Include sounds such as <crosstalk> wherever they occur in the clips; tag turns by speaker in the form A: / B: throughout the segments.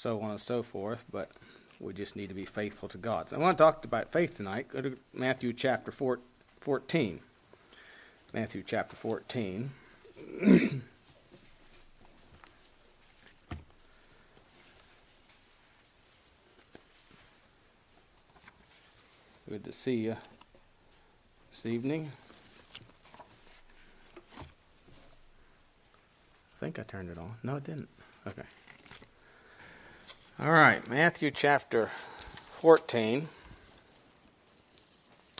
A: so on and so forth, but we just need to be faithful to God. So I want to talk about faith tonight. Go to Matthew chapter 14. Matthew chapter 14. <coughs> Good to see you this evening. I think I turned it on. No, it didn't. Okay. All right, Matthew chapter 14.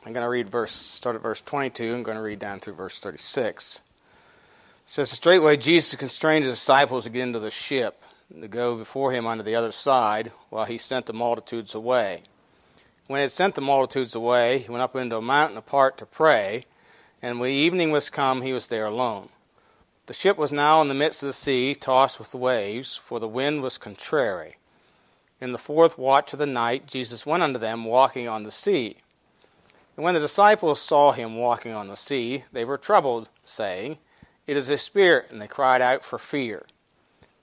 A: I'm going to read verse, start at verse 22. I'm going to read down through verse 36. It says, Straightway Jesus constrained his disciples to get into the ship, to go before him unto the other side, while he sent the multitudes away. When he had sent the multitudes away, he went up into a mountain apart to pray, and when evening was come, he was there alone. The ship was now in the midst of the sea, tossed with the waves, for the wind was contrary. In the fourth watch of the night, Jesus went unto them walking on the sea. And when the disciples saw him walking on the sea, they were troubled, saying, It is a spirit, and they cried out for fear.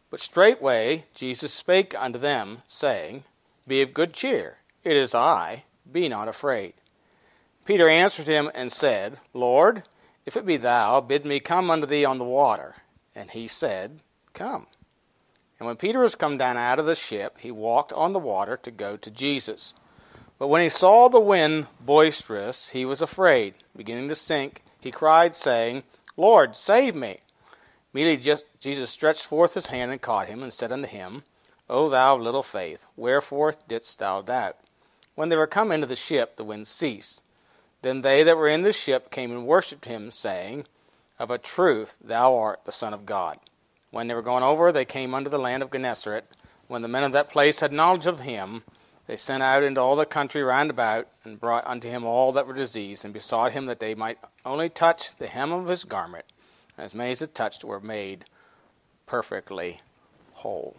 A: But straightway Jesus spake unto them, saying, Be of good cheer, it is I, be not afraid. Peter answered him and said, Lord, if it be thou, bid me come unto thee on the water. And he said, Come. And when Peter was come down out of the ship, he walked on the water to go to Jesus. But when he saw the wind boisterous, he was afraid. Beginning to sink, he cried, saying, Lord, save me. Immediately Jesus stretched forth his hand and caught him, and said unto him, O thou of little faith, wherefore didst thou doubt? When they were come into the ship, the wind ceased. Then they that were in the ship came and worshipped him, saying, Of a truth thou art the Son of God. When they were gone over, they came unto the land of Gennesaret. When the men of that place had knowledge of him, they sent out into all the country round about, and brought unto him all that were diseased, and besought him that they might only touch the hem of his garment. And as many as it touched were made perfectly whole.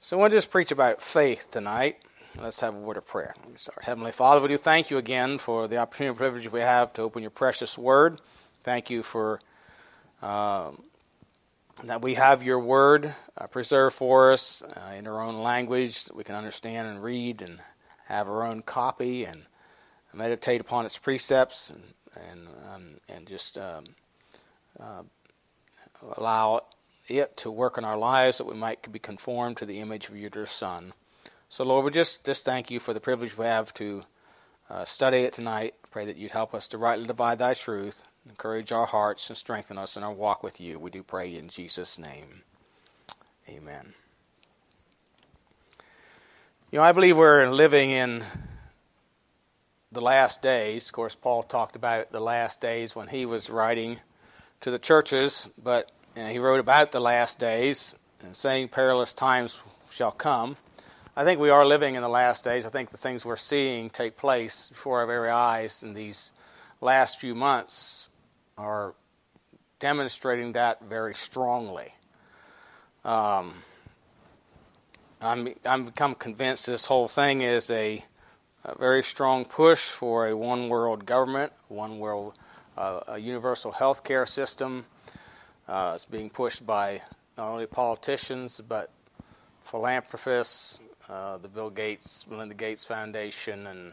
A: So I want to just preach about faith tonight. Let's have a word of prayer. Start. Heavenly Father, we do thank you again for the opportunity and privilege we have to open your precious word. Thank you for um, that we have your word uh, preserved for us uh, in our own language that we can understand and read and have our own copy and meditate upon its precepts and and um, and just um, uh, allow it to work in our lives that we might be conformed to the image of your dear Son. So Lord, we just just thank you for the privilege we have to uh, study it tonight. Pray that you'd help us to rightly divide thy truth encourage our hearts and strengthen us in our walk with you. We do pray in Jesus' name. Amen. You know, I believe we're living in the last days. Of course, Paul talked about the last days when he was writing to the churches, but you know, he wrote about the last days and saying perilous times shall come. I think we are living in the last days. I think the things we're seeing take place before our very eyes in these last few months are demonstrating that very strongly. Um, I'm I'm become convinced this whole thing is a, a very strong push for a one world government, one world, uh, a universal health care system. Uh, it's being pushed by not only politicians but philanthropists, uh, the Bill Gates, Melinda Gates Foundation, and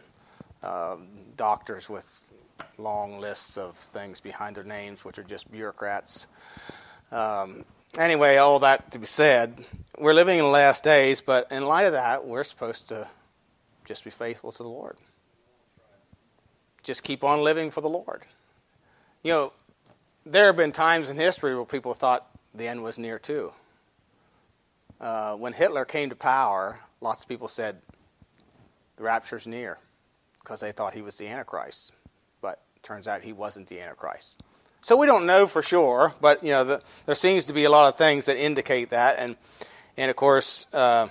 A: uh, doctors with long lists of things behind their names, which are just bureaucrats. Um, anyway, all that to be said, we're living in the last days, but in light of that, we're supposed to just be faithful to the Lord. Just keep on living for the Lord. You know, there have been times in history where people thought the end was near too. Uh, when Hitler came to power, lots of people said the rapture's near because they thought he was the Antichrist. Turns out he wasn't the Antichrist. So we don't know for sure, but you know the, there seems to be a lot of things that indicate that, and and of course uh,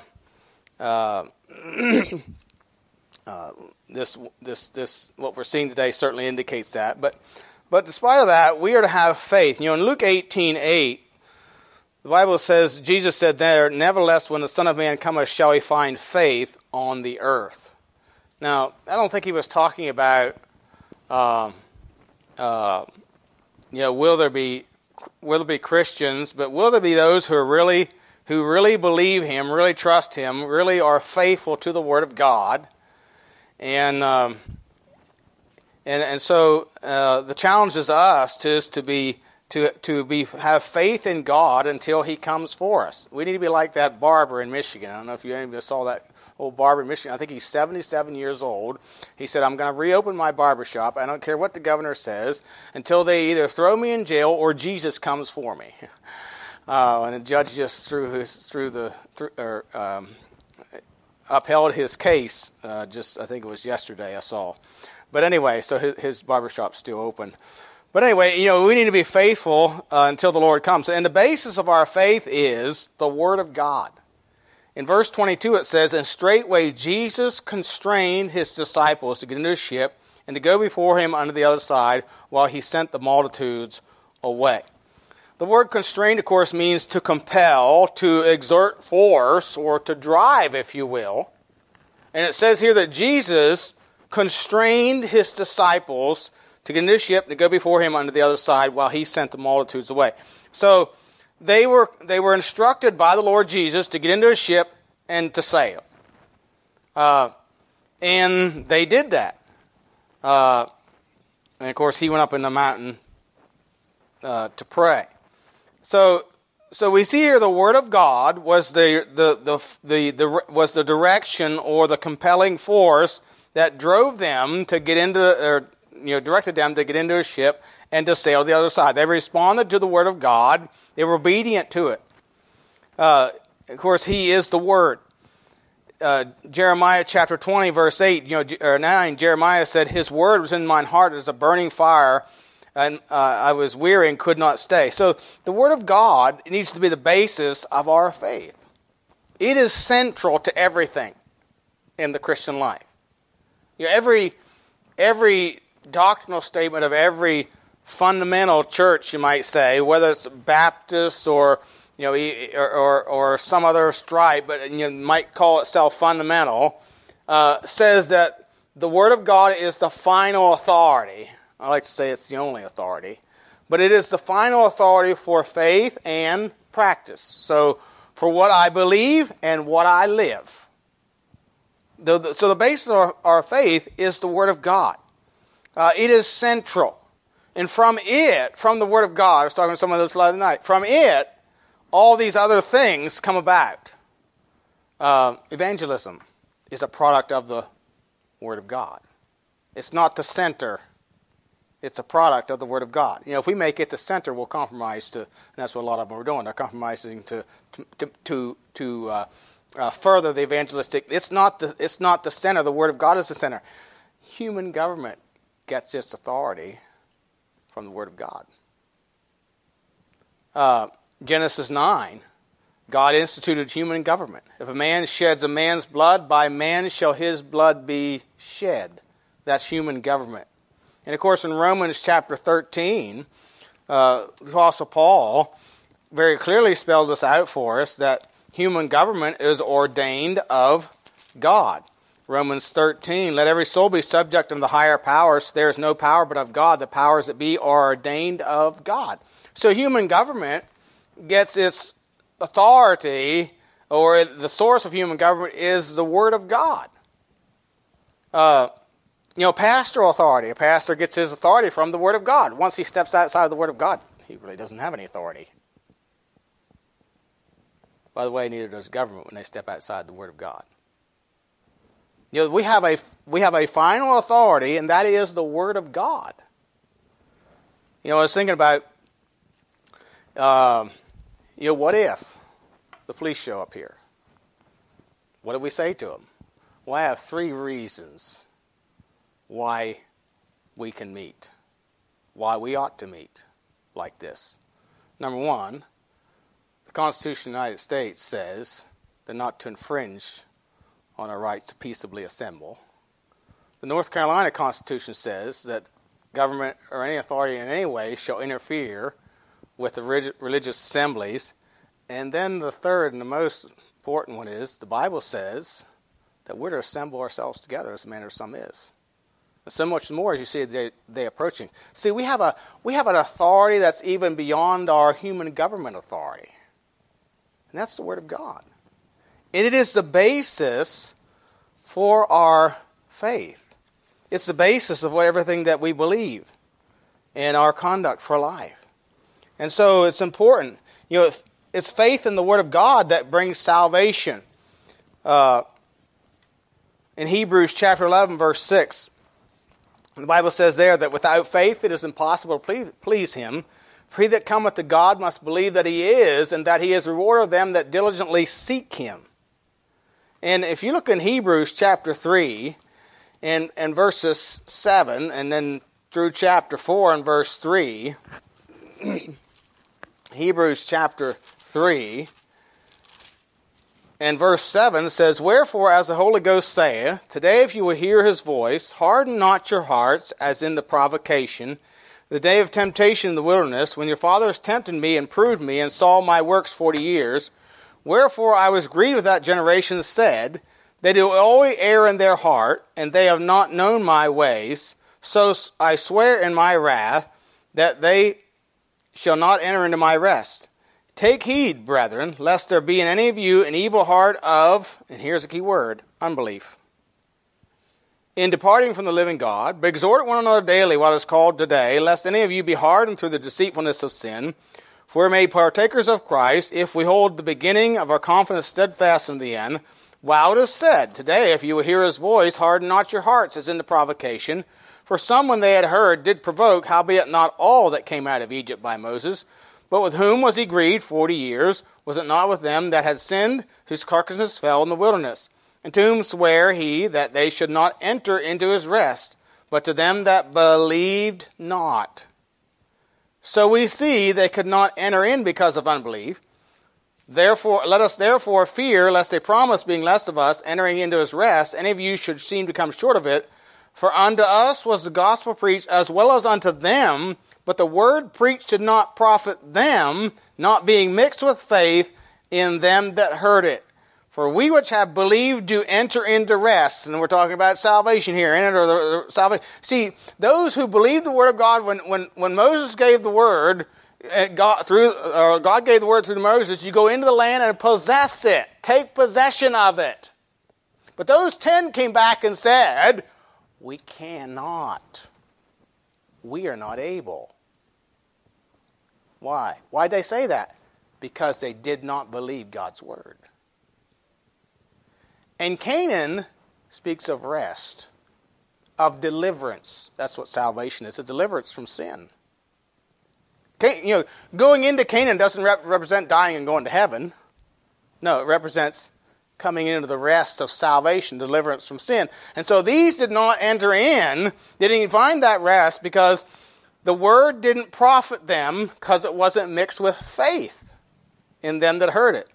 A: uh, <clears throat> uh, this this this what we're seeing today certainly indicates that. But but despite of that, we are to have faith. You know, in Luke eighteen eight, the Bible says Jesus said there, "Nevertheless, when the Son of Man cometh, shall he find faith on the earth." Now, I don't think he was talking about. Um, uh, you know, will there be will there be Christians, but will there be those who are really who really believe Him, really trust Him, really are faithful to the Word of God. And, um, and, and so uh, the challenge is us is to be to, to be have faith in God until He comes for us. We need to be like that barber in Michigan. I don't know if you even saw that old barber in Michigan. I think he's 77 years old. He said, I'm going to reopen my barber shop. I don't care what the governor says until they either throw me in jail or Jesus comes for me. Uh, <laughs> and the judge just threw his through the through, or, um, upheld his case. Uh, just I think it was yesterday I saw. But anyway, so his, his barbershop's still open. But anyway, you know, we need to be faithful uh, until the Lord comes. And the basis of our faith is the Word of God. In verse 22, it says, And straightway Jesus constrained his disciples to get into a ship and to go before him unto the other side while he sent the multitudes away. The word constrained, of course, means to compel, to exert force, or to drive, if you will. And it says here that Jesus constrained his disciples to get into ship to go before him unto the other side while he sent the multitudes away. So, they were, they were instructed by the Lord Jesus to get into a ship and to sail. Uh, and they did that. Uh, and of course, he went up in the mountain uh, to pray. So, so we see here the word of God was the, the, the, the, the, was the direction or the compelling force that drove them to get into, or you know, directed them to get into a ship and to sail the other side. They responded to the word of God they were obedient to it. Uh, of course, He is the Word. Uh, Jeremiah chapter 20, verse 8, you know, or 9, Jeremiah said, His word was in mine heart as a burning fire, and uh, I was weary and could not stay. So the Word of God needs to be the basis of our faith. It is central to everything in the Christian life. You know, every, every doctrinal statement of every fundamental church, you might say, whether it's Baptist or you know, or, or, or some other stripe, but you might call itself fundamental, uh, says that the Word of God is the final authority. I like to say it's the only authority, but it is the final authority for faith and practice. So, for what I believe and what I live. So, the basis of our, faith is the Word of God. Uh, it is central. And from it, from the Word of God, I was talking to someone this last night, from it, all these other things come about. Uh, evangelism is a product of the Word of God. It's not the center. It's a product of the Word of God. You know, if we make it the center, we'll compromise to, and that's what a lot of them are doing. They're compromising to to to, to uh, uh, further the evangelistic. It's not the it's not the center. The Word of God is the center. Human government gets its authority from the Word of God. Uh, Genesis 9 God instituted human government. If a man sheds a man's blood, by man shall his blood be shed. That's human government. And of course, in Romans chapter 13, uh, the Apostle Paul very clearly spelled this out for us that human government is ordained of God. Romans 13, let every soul be subject unto the higher powers. There is no power but of God. The powers that be are ordained of God. So human government gets its authority, or the source of human government is the Word of God. Uh, you know, pastoral authority. A pastor gets his authority from the Word of God. Once he steps outside of the Word of God, he really doesn't have any authority. By the way, neither does government when they step outside the Word of God. You know, we have a we have a final authority, and that is the Word of God. You know, I was thinking about, um, you know, what if the police show up here? What do we say to them? Well, I have three reasons why we can meet, why we ought to meet like this. Number one, the Constitution of the United States says they're not to infringe on our right to peaceably assemble. The North Carolina Constitution says that government or any authority in any way shall interfere with the religious assemblies. And then the third and the most important one is the Bible says that we're to assemble ourselves together as a manner some is. And so much more as you see the day approaching. See, we have a we have an authority that's even beyond our human government authority. And that's the Word of God. And it is the basis for our faith. It's the basis of what, everything that we believe and our conduct for life. And so it's important. You know, it's faith in the Word of God that brings salvation. Uh, in Hebrews chapter 11, verse 6, the Bible says there that without faith it is impossible to please, please Him. For he that cometh to God must believe that He is, and that He is reward of them that diligently seek Him. And if you look in Hebrews chapter 3, and, and verses 7, and then through chapter 4 and verse 3, <clears throat> Hebrews chapter 3, and verse 7 says, Wherefore, as the Holy Ghost saith, Today if you will hear his voice, harden not your hearts as in the provocation, the day of temptation in the wilderness, when your fathers tempted me and proved me, and saw my works forty years. Wherefore I was grieved with that generation, said, They do always err in their heart, and they have not known my ways. So I swear in my wrath that they shall not enter into my rest. Take heed, brethren, lest there be in any of you an evil heart of, and here's a key word, unbelief. In departing from the living God, but exhort one another daily while it is called today, lest any of you be hardened through the deceitfulness of sin. For we made partakers of Christ, if we hold the beginning of our confidence steadfast in the end. It is said, Today, if you will hear his voice, harden not your hearts as in the provocation. For some, when they had heard, did provoke, howbeit not all that came out of Egypt by Moses. But with whom was he grieved forty years? Was it not with them that had sinned, whose carcasses fell in the wilderness? And to whom sware he that they should not enter into his rest, but to them that believed not? So we see they could not enter in because of unbelief. Therefore, let us therefore fear lest a promise being less of us entering into his rest, any of you should seem to come short of it. For unto us was the gospel preached as well as unto them, but the word preached did not profit them, not being mixed with faith in them that heard it. For we which have believed do enter into rest. And we're talking about salvation here. Enter the, the salvation. See, those who believe the word of God, when, when, when Moses gave the word, uh, God, through, or God gave the word through Moses, you go into the land and possess it. Take possession of it. But those ten came back and said, We cannot. We are not able. Why? Why did they say that? Because they did not believe God's word. And Canaan speaks of rest, of deliverance. That's what salvation is a deliverance from sin. You know, going into Canaan doesn't rep- represent dying and going to heaven. No, it represents coming into the rest of salvation, deliverance from sin. And so these did not enter in, didn't find that rest because the word didn't profit them because it wasn't mixed with faith in them that heard it.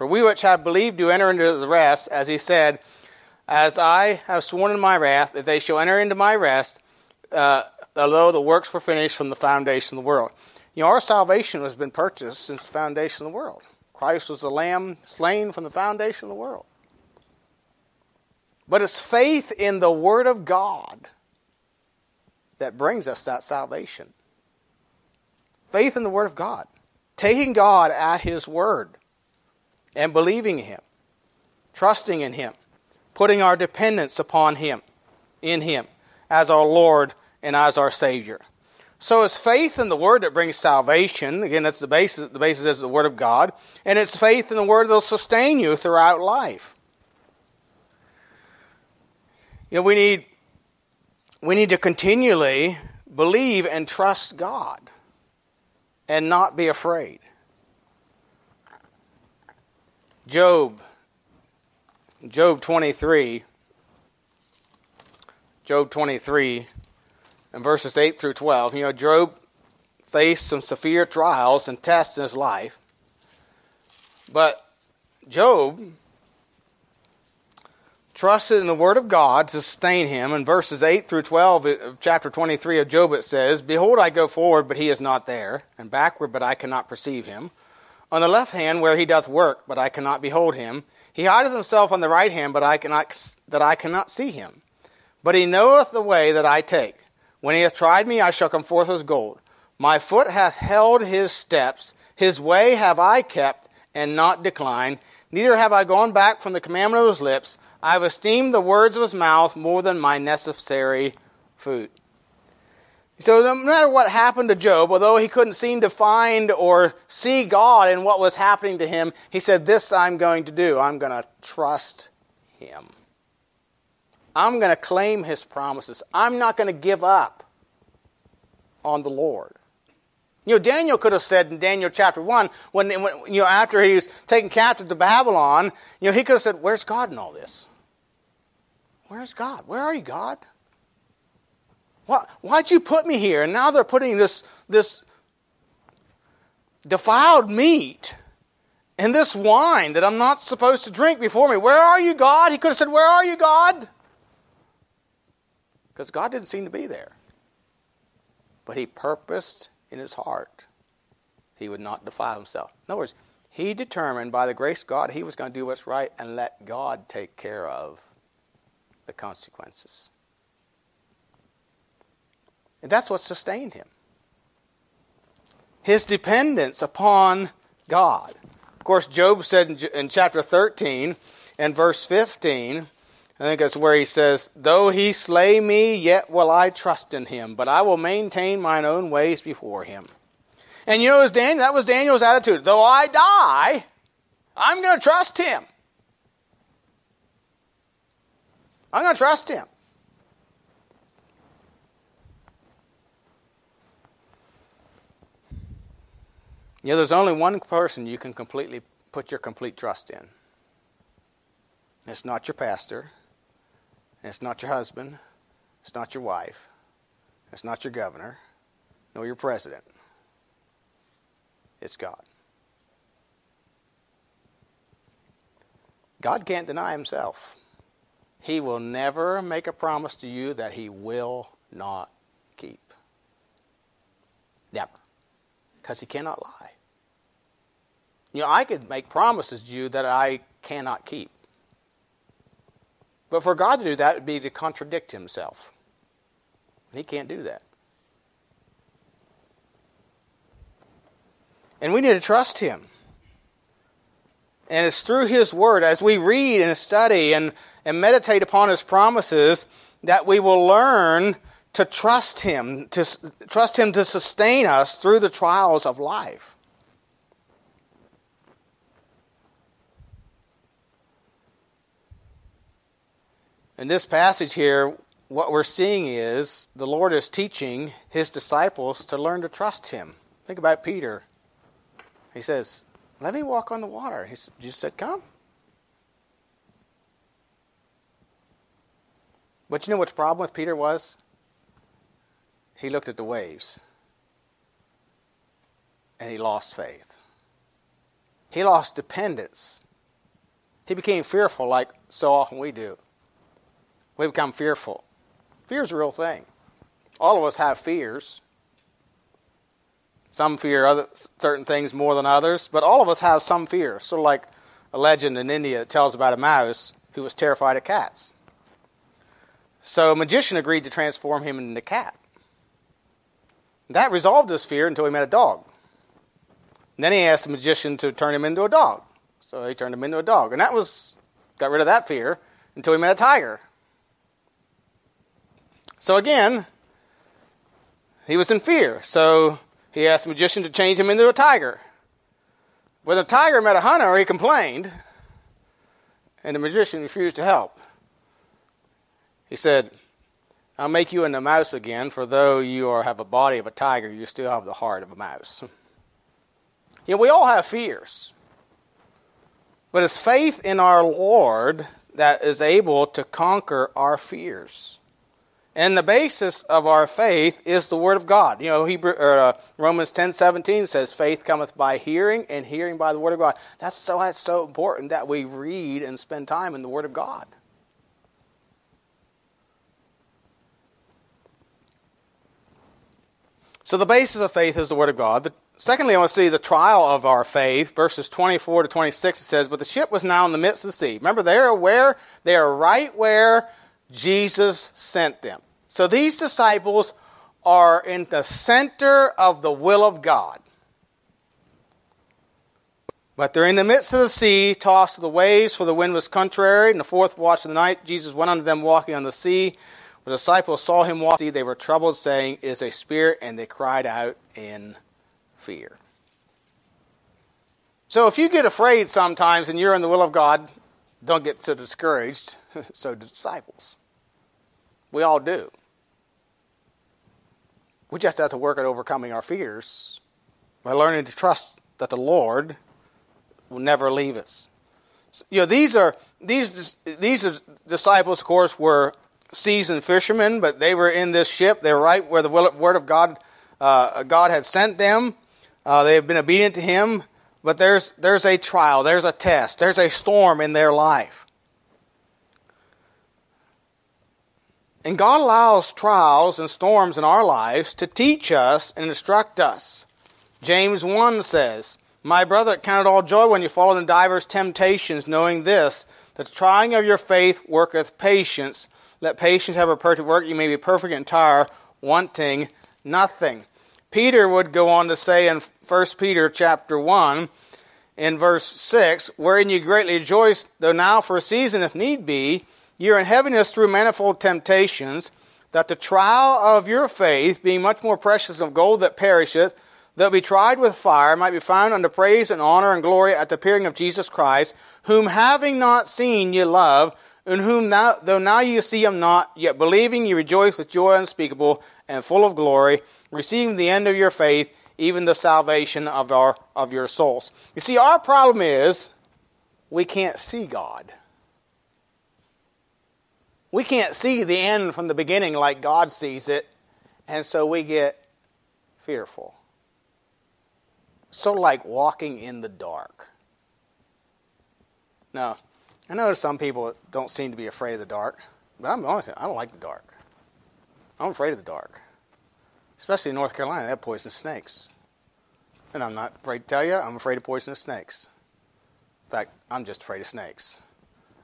A: For we which have believed do enter into the rest, as he said, As I have sworn in my wrath, that they shall enter into my rest, uh, although the works were finished from the foundation of the world. You know, our salvation has been purchased since the foundation of the world. Christ was the lamb slain from the foundation of the world. But it's faith in the Word of God that brings us that salvation. Faith in the Word of God. Taking God at His Word and believing Him, trusting in Him, putting our dependence upon Him, in Him, as our Lord and as our Savior. So it's faith in the Word that brings salvation. Again, that's the basis. The basis is the Word of God, and it's faith in the Word that'll sustain you throughout life. You know, we need we need to continually believe and trust God and not be afraid. Job, Job 23, Job 23, and verses 8 through 12. You know, Job faced some severe trials and tests in his life. But Job trusted in the word of God to sustain him. In verses 8 through 12 of chapter 23 of Job, it says, Behold, I go forward, but he is not there, and backward, but I cannot perceive him. On the left hand, where he doth work, but I cannot behold him. He hideth himself on the right hand, but I cannot, that I cannot see him. But he knoweth the way that I take. When he hath tried me, I shall come forth as gold. My foot hath held his steps, his way have I kept, and not declined. Neither have I gone back from the commandment of his lips. I have esteemed the words of his mouth more than my necessary food. So, no matter what happened to Job, although he couldn't seem to find or see God in what was happening to him, he said, This I'm going to do. I'm going to trust him. I'm going to claim his promises. I'm not going to give up on the Lord. You know, Daniel could have said in Daniel chapter 1, when, when, you know, after he was taken captive to Babylon, you know, he could have said, Where's God in all this? Where's God? Where are you, God? Why, why'd you put me here? And now they're putting this, this defiled meat and this wine that I'm not supposed to drink before me. Where are you, God? He could have said, Where are you, God? Because God didn't seem to be there. But he purposed in his heart he would not defile himself. In other words, he determined by the grace of God he was going to do what's right and let God take care of the consequences. And that's what sustained him. His dependence upon God. Of course, Job said in, chapter 13 and verse 15, I think that's where he says, Though he slay me, yet will I trust in him, but I will maintain mine own ways before him. And you know, Daniel, that was Daniel's attitude. Though I die, I'm going to trust him. I'm going to trust him. You know, there's only one person you can completely put your complete trust in. It's not your pastor. It's not your husband. It's not your wife. It's not your governor. Nor your president. It's God. God can't deny himself. He will never make a promise to you that he will not keep. Never because he cannot lie. You know, I could make promises to you that I cannot keep. But for God to do that would be to contradict himself. And He can't do that. And we need to trust him. And it's through his word, as we read and study and, and meditate upon his promises, that we will learn to trust Him, to trust Him to sustain us through the trials of life. In this passage here, what we're seeing is the Lord is teaching His disciples to learn to trust Him. Think about Peter. He says, Let me walk on the water. He just said, Come. But you know what the problem with Peter was? He looked at the waves and he lost faith. He lost dependence. He became fearful, like so often we do. We become fearful. Fear is a real thing. All of us have fears. Some fear other, certain things more than others, but all of us have some fear. Sort of like a legend in India that tells about a mouse who was terrified of cats. So a magician agreed to transform him into a cat. That resolved his fear until he met a dog. And then he asked the magician to turn him into a dog. So he turned him into a dog. And that was, got rid of that fear until he met a tiger. So again, he was in fear. So he asked the magician to change him into a tiger. When the tiger met a hunter, he complained, and the magician refused to help. He said, I'll make you into a mouse again, for though you are, have a body of a tiger, you still have the heart of a mouse. <laughs> You know, we all have fears. But it's faith in our Lord that is able to conquer our fears. And the basis of our faith is the Word of God. You know, Hebrew, uh, Romans ten seventeen says, "Faith cometh by hearing, and hearing by the Word of God." That's so that's so important that we read and spend time in the Word of God. So the basis of faith is the Word of God. The, secondly, I want to see the trial of our faith. Verses 24 to 26, it says, But the ship was now in the midst of the sea. Remember, they are where? They are right where Jesus sent them. So these disciples are in the center of the will of God. But they're in the midst of the sea, tossed to the waves, for the wind was contrary. In the fourth watch of the night, Jesus went unto them walking on the sea. The disciples saw him walk they were troubled, saying, It is a spirit, and they cried out in fear. So if you get afraid sometimes and you're in the will of God, don't get so discouraged. <laughs> so do disciples. We all do. We just have to work at overcoming our fears by learning to trust that the Lord will never leave us. So, you know, these are these these disciples, of course, were seasoned fishermen, but they were in this ship. They were right where the word of God uh, God had sent them. Uh, they have been obedient to Him, but there's there's a trial, there's a test, there's a storm in their life. And God allows trials and storms in our lives to teach us and instruct us. James 1 says, My brother, count it all joy when you fall into divers temptations, knowing this, that the trying of your faith worketh patience. Let patience have a perfect work, you may be perfect and entire, wanting nothing. Peter would go on to say in 1 Peter chapter 1, in verse 6, wherein you greatly rejoice, though now for a season, if need be, you are in heaviness through manifold temptations, that the trial of your faith, being much more precious than gold that perisheth, though be tried with fire, might be found unto praise and honor and glory at the appearing of Jesus Christ, whom having not seen ye love, and whom now, though now you see him not, yet believing you rejoice with joy unspeakable and full of glory, receiving the end of your faith, even the salvation of our of your souls. You see, our problem is we can't see God. We can't see the end from the beginning like God sees it, and so we get fearful. So, like walking in the dark. Now, I know some people don't seem to be afraid of the dark, but I'm honest, I don't like the dark. I'm afraid of the dark. Especially in North Carolina, they have poisonous snakes. And I'm not afraid to tell you, I'm afraid of poisonous snakes. In fact, I'm just afraid of snakes.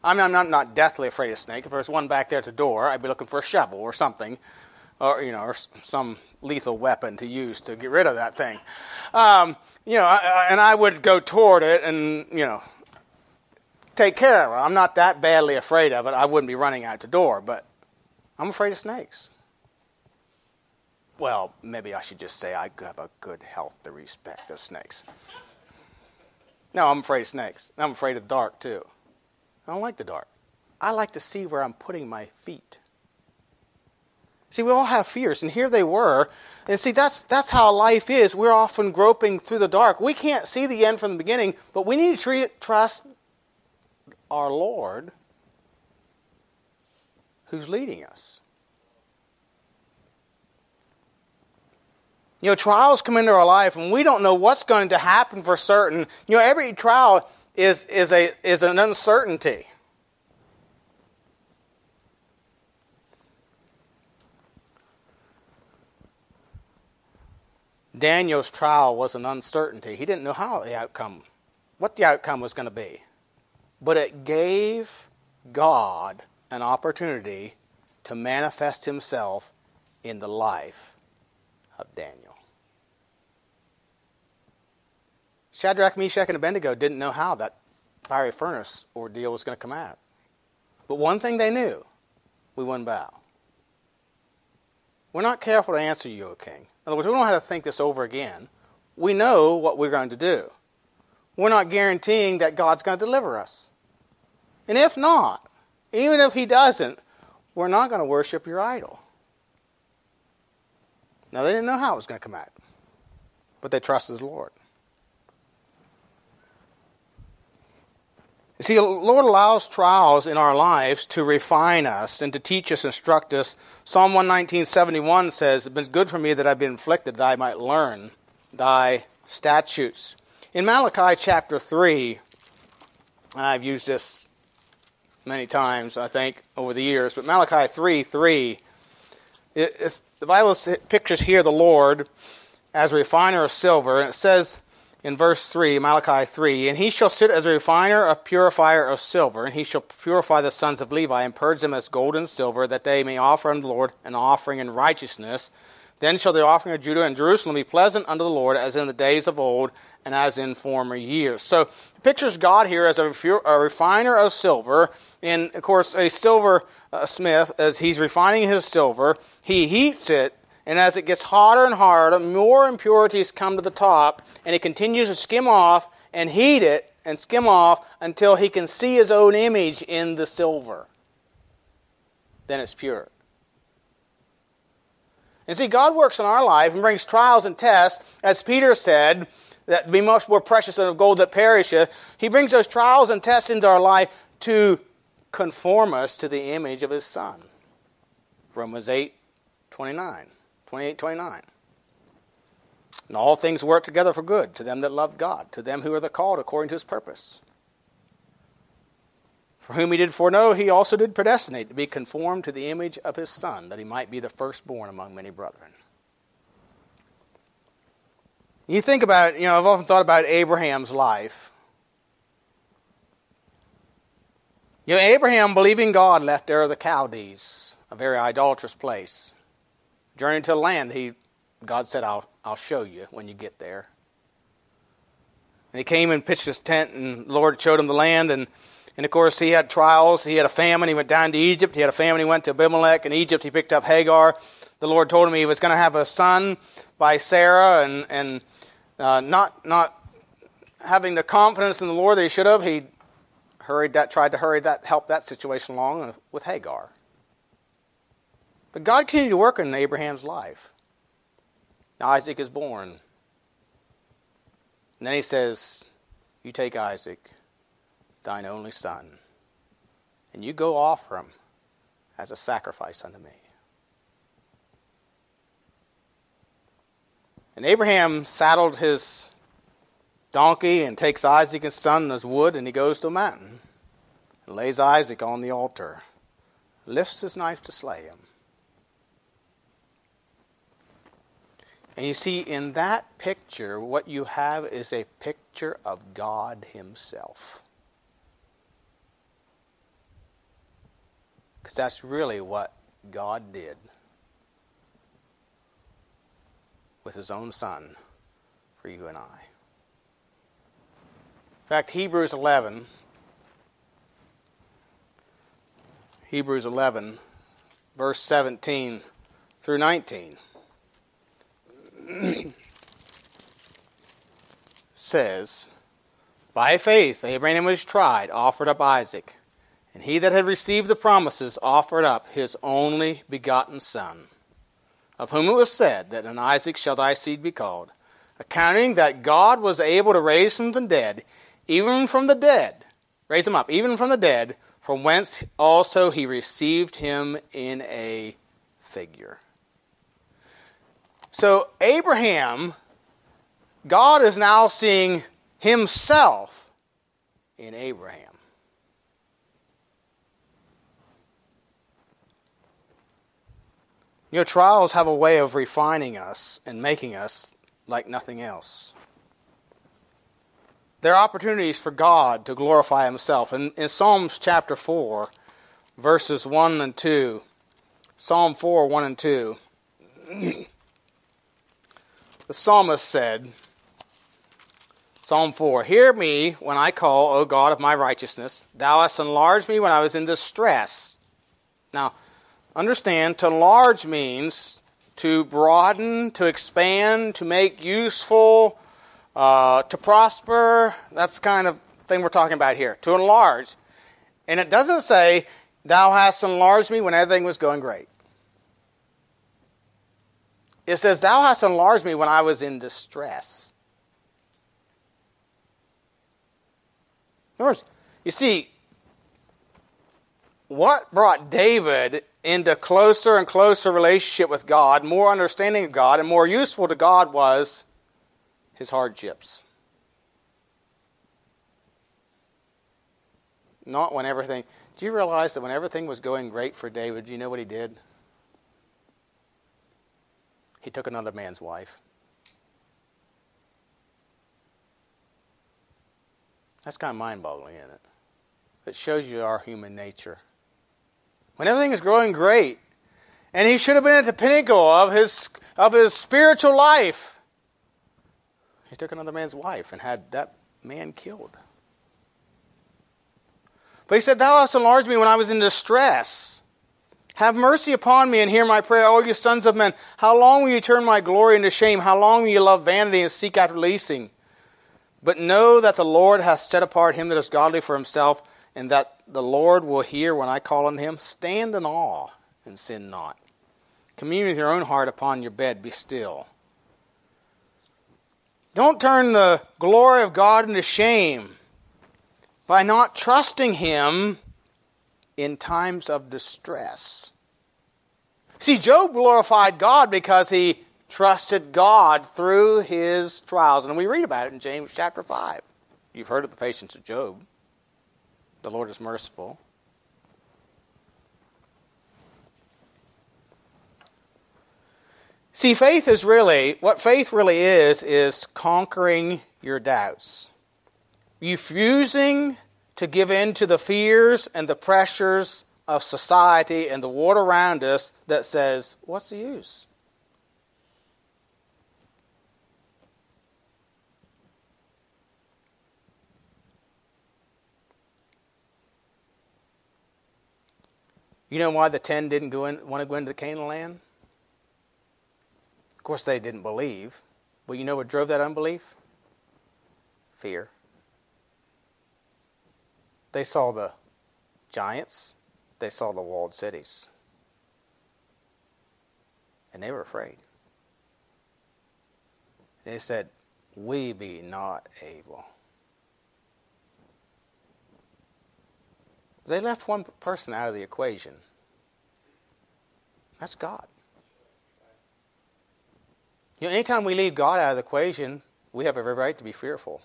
A: I mean, I'm not, not deathly afraid of snake. If there was one back there at the door, I'd be looking for a shovel or something, or you know, or some lethal weapon to use to get rid of that thing. Um, you know, I, and I would go toward it and you know take care of it. I'm not that badly afraid of it. I wouldn't be running out the door, but I'm afraid of snakes. Well, maybe I should just say I have a good health to respect of snakes. No, I'm afraid of snakes. I'm afraid of dark too. I don't like the dark. I like to see where I'm putting my feet. See, we all have fears, and here they were. And see, that's, that's how life is. We're often groping through the dark. We can't see the end from the beginning, but we need to trust our Lord who's leading us. You know, trials come into our life, and we don't know what's going to happen for certain. You know, every trial is, is, a, is an uncertainty. Daniel's trial was an uncertainty. He didn't know how the outcome, what the outcome was going to be. But it gave God an opportunity to manifest himself in the life of Daniel. Shadrach, Meshach, and Abednego didn't know how that fiery furnace ordeal was going to come out. But one thing they knew we wouldn't bow. We're not careful to answer you, O king. In other words, we don't have to think this over again. We know what we're going to do. We're not guaranteeing that God's going to deliver us. And if not, even if He doesn't, we're not going to worship your idol. Now, they didn't know how it was going to come out, but they trusted the Lord. You see, the Lord allows trials in our lives to refine us and to teach us, instruct us. Psalm 119.71 says, It's been good for me that I've been afflicted, that I might learn thy statutes. In Malachi chapter 3, and I've used this many times, I think, over the years, but Malachi 3 3, it, the Bible pictures here the Lord as a refiner of silver, and it says, in verse 3, Malachi 3, And he shall sit as a refiner, a purifier of silver, and he shall purify the sons of Levi, and purge them as gold and silver, that they may offer unto the Lord an offering in righteousness. Then shall the offering of Judah and Jerusalem be pleasant unto the Lord, as in the days of old and as in former years. So, pictures God here as a, a refiner of silver, and of course, a silver uh, smith, as he's refining his silver, he heats it, and as it gets hotter and hotter, more impurities come to the top, and he continues to skim off and heat it and skim off until he can see his own image in the silver. Then it's pure. And see, God works in our life and brings trials and tests, as Peter said, that be much more precious than of gold that perisheth. He brings those trials and tests into our life to conform us to the image of his Son. Romans 8, 29, 28, 29. And all things work together for good to them that love God, to them who are the called according to his purpose. For whom he did foreknow, he also did predestinate to be conformed to the image of his Son, that he might be the firstborn among many brethren. You think about, you know, I've often thought about Abraham's life. You know, Abraham, believing God, left Ur the Chaldees, a very idolatrous place. Journeyed to land he, God said, I'll, I'll show you when you get there. And he came and pitched his tent, and the Lord showed him the land, and and of course, he had trials. He had a famine. He went down to Egypt. He had a famine. He went to Abimelech. In Egypt, he picked up Hagar. The Lord told him he was going to have a son by Sarah, and, and uh, not, not having the confidence in the Lord that he should have, he hurried that, tried to hurry that, help that situation along with Hagar. But God continued to work in Abraham's life. Now Isaac is born. And then he says, You take Isaac thine only Son, and you go offer him as a sacrifice unto me. And Abraham saddled his donkey and takes Isaac his son as wood, and he goes to a mountain and lays Isaac on the altar, lifts his knife to slay him. And you see, in that picture, what you have is a picture of God Himself. Because that's really what God did with His own Son for you and I. In fact, Hebrews 11, Hebrews 11, verse 17 through 19, <clears throat> says, By faith Abraham was tried, offered up Isaac. And he that had received the promises offered up his only begotten Son, of whom it was said, That in Isaac shall thy seed be called, accounting that God was able to raise from the dead, even from the dead, raise him up, even from the dead, from whence also he received him in a figure. So, Abraham, God is now seeing himself in Abraham. You know, trials have a way of refining us and making us like nothing else. There are opportunities for God to glorify Himself. In, in Psalms chapter 4, verses 1 and 2, Psalm 4, 1 and 2, <clears throat> the psalmist said, Psalm 4 Hear me when I call, O God of my righteousness. Thou hast enlarged me when I was in distress. Now, Understand, to enlarge means to broaden, to expand, to make useful, uh, to prosper. That's the kind of thing we're talking about here. To enlarge. And it doesn't say, Thou hast enlarged me when everything was going great. It says, Thou hast enlarged me when I was in distress. In other words, you see, what brought David into closer and closer relationship with God, more understanding of God, and more useful to God was his hardships. Not when everything. Do you realize that when everything was going great for David, you know what he did? He took another man's wife. That's kind of mind boggling, isn't it? It shows you our human nature when everything is growing great, And he should have been at the pinnacle of his, of his spiritual life. He took another man's wife and had that man killed. But he said, Thou hast enlarged me when I was in distress. Have mercy upon me and hear my prayer, O you sons of men. How long will you turn my glory into shame? How long will you love vanity and seek after leasing? But know that the Lord hath set apart him that is godly for himself, and that the Lord will hear when I call on him. Stand in awe and sin not. Commune with your own heart upon your bed, be still. Don't turn the glory of God into shame by not trusting Him in times of distress. See, Job glorified God because he trusted God through his trials. And we read about it in James chapter 5. You've heard of the patience of Job. The Lord is merciful. See, faith is really, what faith really is, is conquering your doubts refusing to give in to the fears and the pressures of society and the world around us that says, What's the use? You know why the ten didn't go in, want to go into the Canaan land? Of course, they didn't believe. But you know what drove that unbelief? Fear. They saw the giants, they saw the walled cities, and they were afraid. They said, We be not able. They left one person out of the equation. That's God. You know, anytime we leave God out of the equation, we have every right to be fearful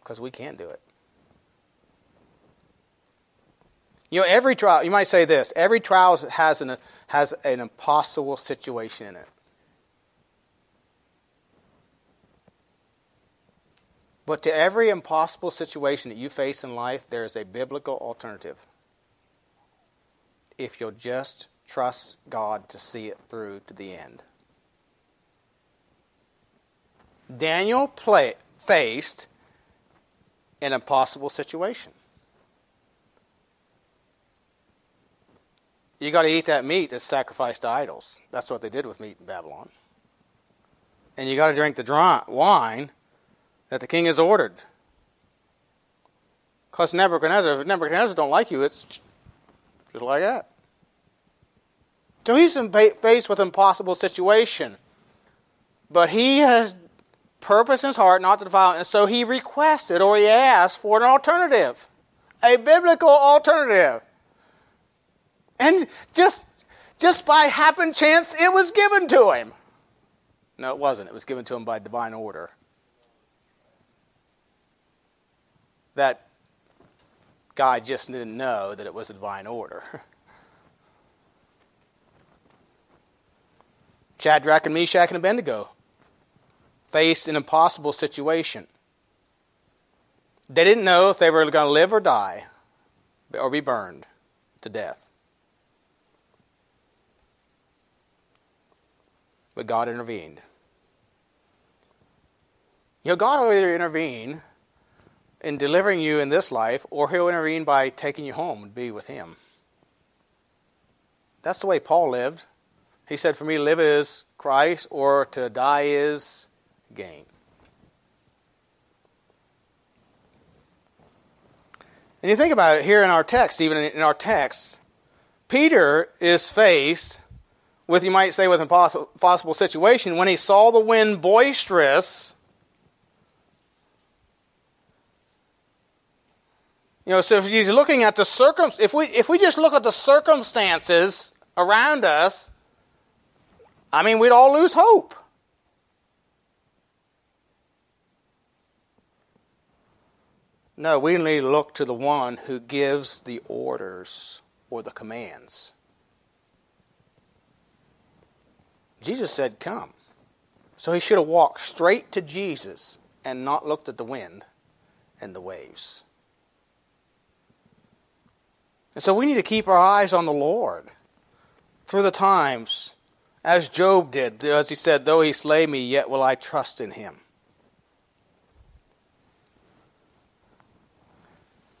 A: because we can't do it. You know, every trial, you might say this every trial has an, has an impossible situation in it. But to every impossible situation that you face in life, there is a biblical alternative. If you'll just trust God to see it through to the end. Daniel play, faced an impossible situation. you got to eat that meat that's sacrificed to idols. That's what they did with meat in Babylon. And you got to drink the dry, wine that the king has ordered. Because Nebuchadnezzar, if Nebuchadnezzar don't like you, it's just like that. So he's faced with impossible situation. But he has purpose in his heart not to defile, and so he requested or he asked for an alternative. A biblical alternative. And just, just by happen chance, it was given to him. No, it wasn't. It was given to him by divine order. That guy just didn't know that it was a divine order. <laughs> Shadrach and Meshach and Abednego faced an impossible situation. They didn't know if they were going to live or die or be burned to death. but God intervened. You know, God will either intervene in delivering you in this life, or He'll intervene by taking you home and be with Him. That's the way Paul lived. He said, For me to live is Christ, or to die is gain. And you think about it here in our text, even in our text, Peter is faced with, you might say, with an impossible possible situation, when he saw the wind boisterous, you know, so if you're looking at the circum, if we if we just look at the circumstances around us, I mean, we'd all lose hope. No, we need to look to the one who gives the orders or the commands. Jesus said, Come. So he should have walked straight to Jesus and not looked at the wind and the waves. And so we need to keep our eyes on the Lord. through the times, as Job did, as he said, Though he slay me, yet will I trust in him.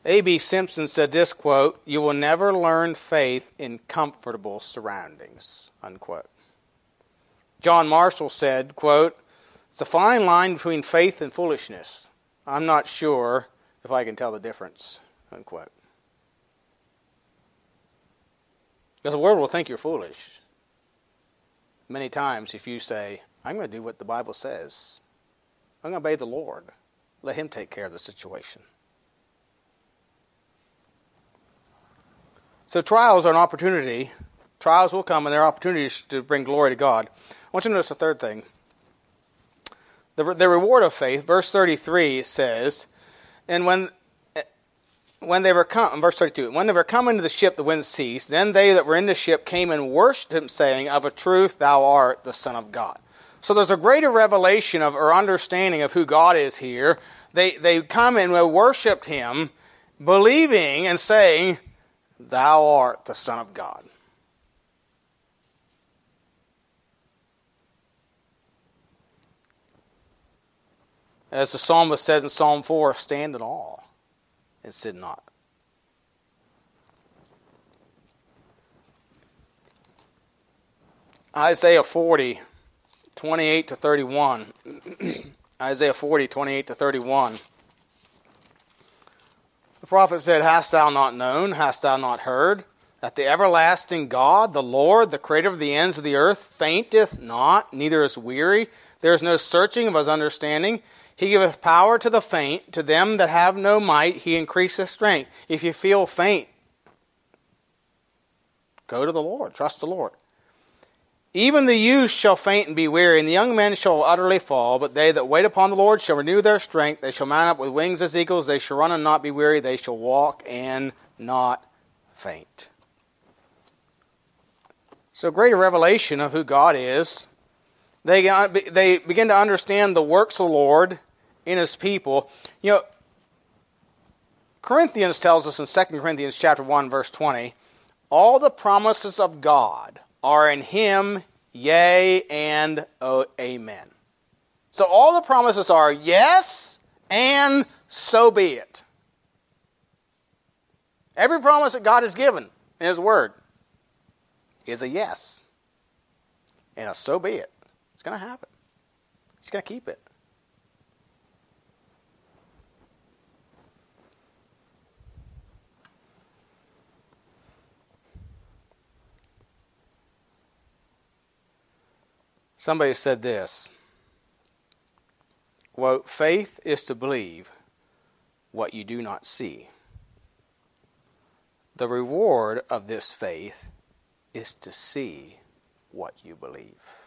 A: A.B. Simpson said this quote, You will never learn faith in comfortable surroundings. Unquote. John Marshall said, quote, It's a fine line between faith and foolishness. I'm not sure if I can tell the difference. Unquote. Because the world will think you're foolish. Many times, if you say, I'm going to do what the Bible says, I'm going to obey the Lord, let Him take care of the situation. So, trials are an opportunity. Trials will come, and they're opportunities to bring glory to God. I want you to notice the third thing. The, the reward of faith, verse 33 says, And when when they were come, verse 32, when they were come into the ship, the wind ceased. Then they that were in the ship came and worshipped him, saying, Of a truth, thou art the Son of God. So there's a greater revelation of or understanding of who God is here. They, they come and worshipped him, believing and saying, Thou art the Son of God. As the psalmist said in Psalm 4, stand in awe and sin not. Isaiah 40, 28 to 31. <clears throat> Isaiah 40, 28 to 31. The prophet said, Hast thou not known, hast thou not heard, that the everlasting God, the Lord, the creator of the ends of the earth, fainteth not, neither is weary? There is no searching of his understanding. He giveth power to the faint, to them that have no might, he increaseth strength. If you feel faint, go to the Lord, trust the Lord. Even the youth shall faint and be weary, and the young men shall utterly fall. But they that wait upon the Lord shall renew their strength. They shall mount up with wings as eagles. They shall run and not be weary. They shall walk and not faint. So, greater revelation of who God is they, they begin to understand the works of the Lord in his people. You know, Corinthians tells us in 2 Corinthians chapter 1 verse 20, all the promises of God are in him, yea and oh, amen. So all the promises are yes and so be it. Every promise that God has given in his word is a yes and a so be it. It's going to happen. He's going to keep it. Somebody said this quote, faith is to believe what you do not see. The reward of this faith is to see what you believe.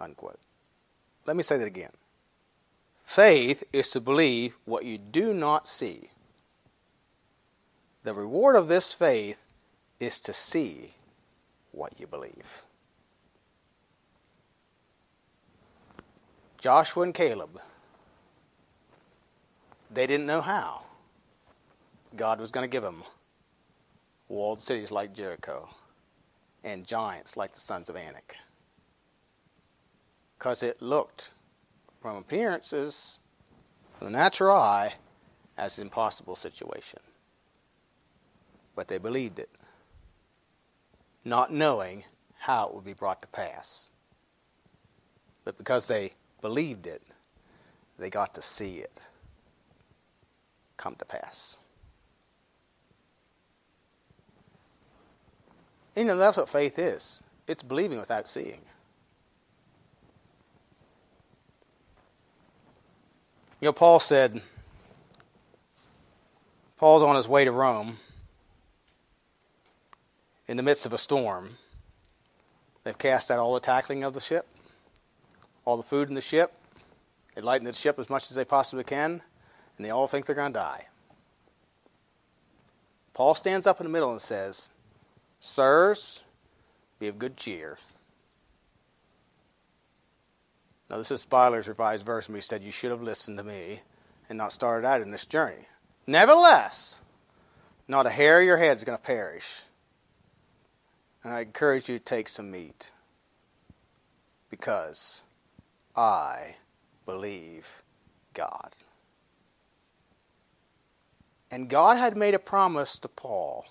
A: Unquote. Let me say that again. Faith is to believe what you do not see. The reward of this faith is to see what you believe. Joshua and Caleb, they didn't know how God was going to give them walled cities like Jericho and giants like the sons of Anak because it looked, from appearances, from the natural eye, as an impossible situation. But they believed it, not knowing how it would be brought to pass. But because they believed it, they got to see it come to pass. You know, that's what faith is it's believing without seeing. You know, Paul said, Paul's on his way to Rome in the midst of a storm. They've cast out all the tackling of the ship, all the food in the ship. They lighten the ship as much as they possibly can, and they all think they're going to die. Paul stands up in the middle and says, Sirs, be of good cheer. Now, this is Byler's revised version, but he said, You should have listened to me and not started out in this journey. Nevertheless, not a hair of your head is going to perish. And I encourage you to take some meat because I believe God. And God had made a promise to Paul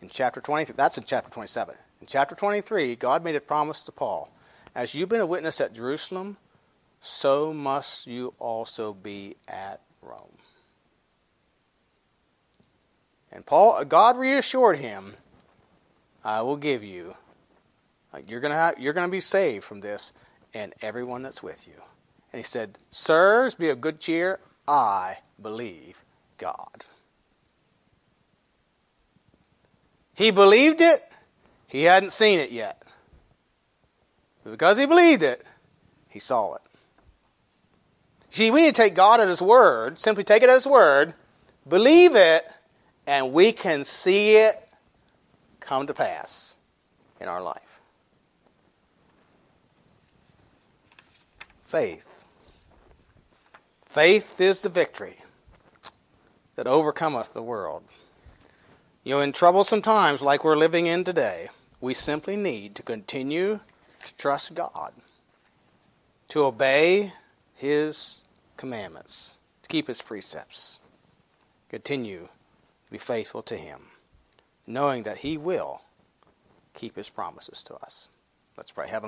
A: in chapter 23. That's in chapter 27. In chapter 23, God made a promise to Paul. As you've been a witness at Jerusalem, so must you also be at Rome. And Paul, God reassured him, I will give you, you're going to you're going to be saved from this and everyone that's with you. And he said, Sirs, be of good cheer. I believe God. He believed it. He hadn't seen it yet. But because he believed it, he saw it. See, we need to take God at His word, simply take it at His word, believe it, and we can see it come to pass in our life. Faith. Faith is the victory that overcometh the world. You know, in troublesome times like we're living in today, we simply need to continue trust God, to obey His commandments, to keep His precepts, continue to be faithful to Him, knowing that He will keep His promises to us. Let's pray. Heavenly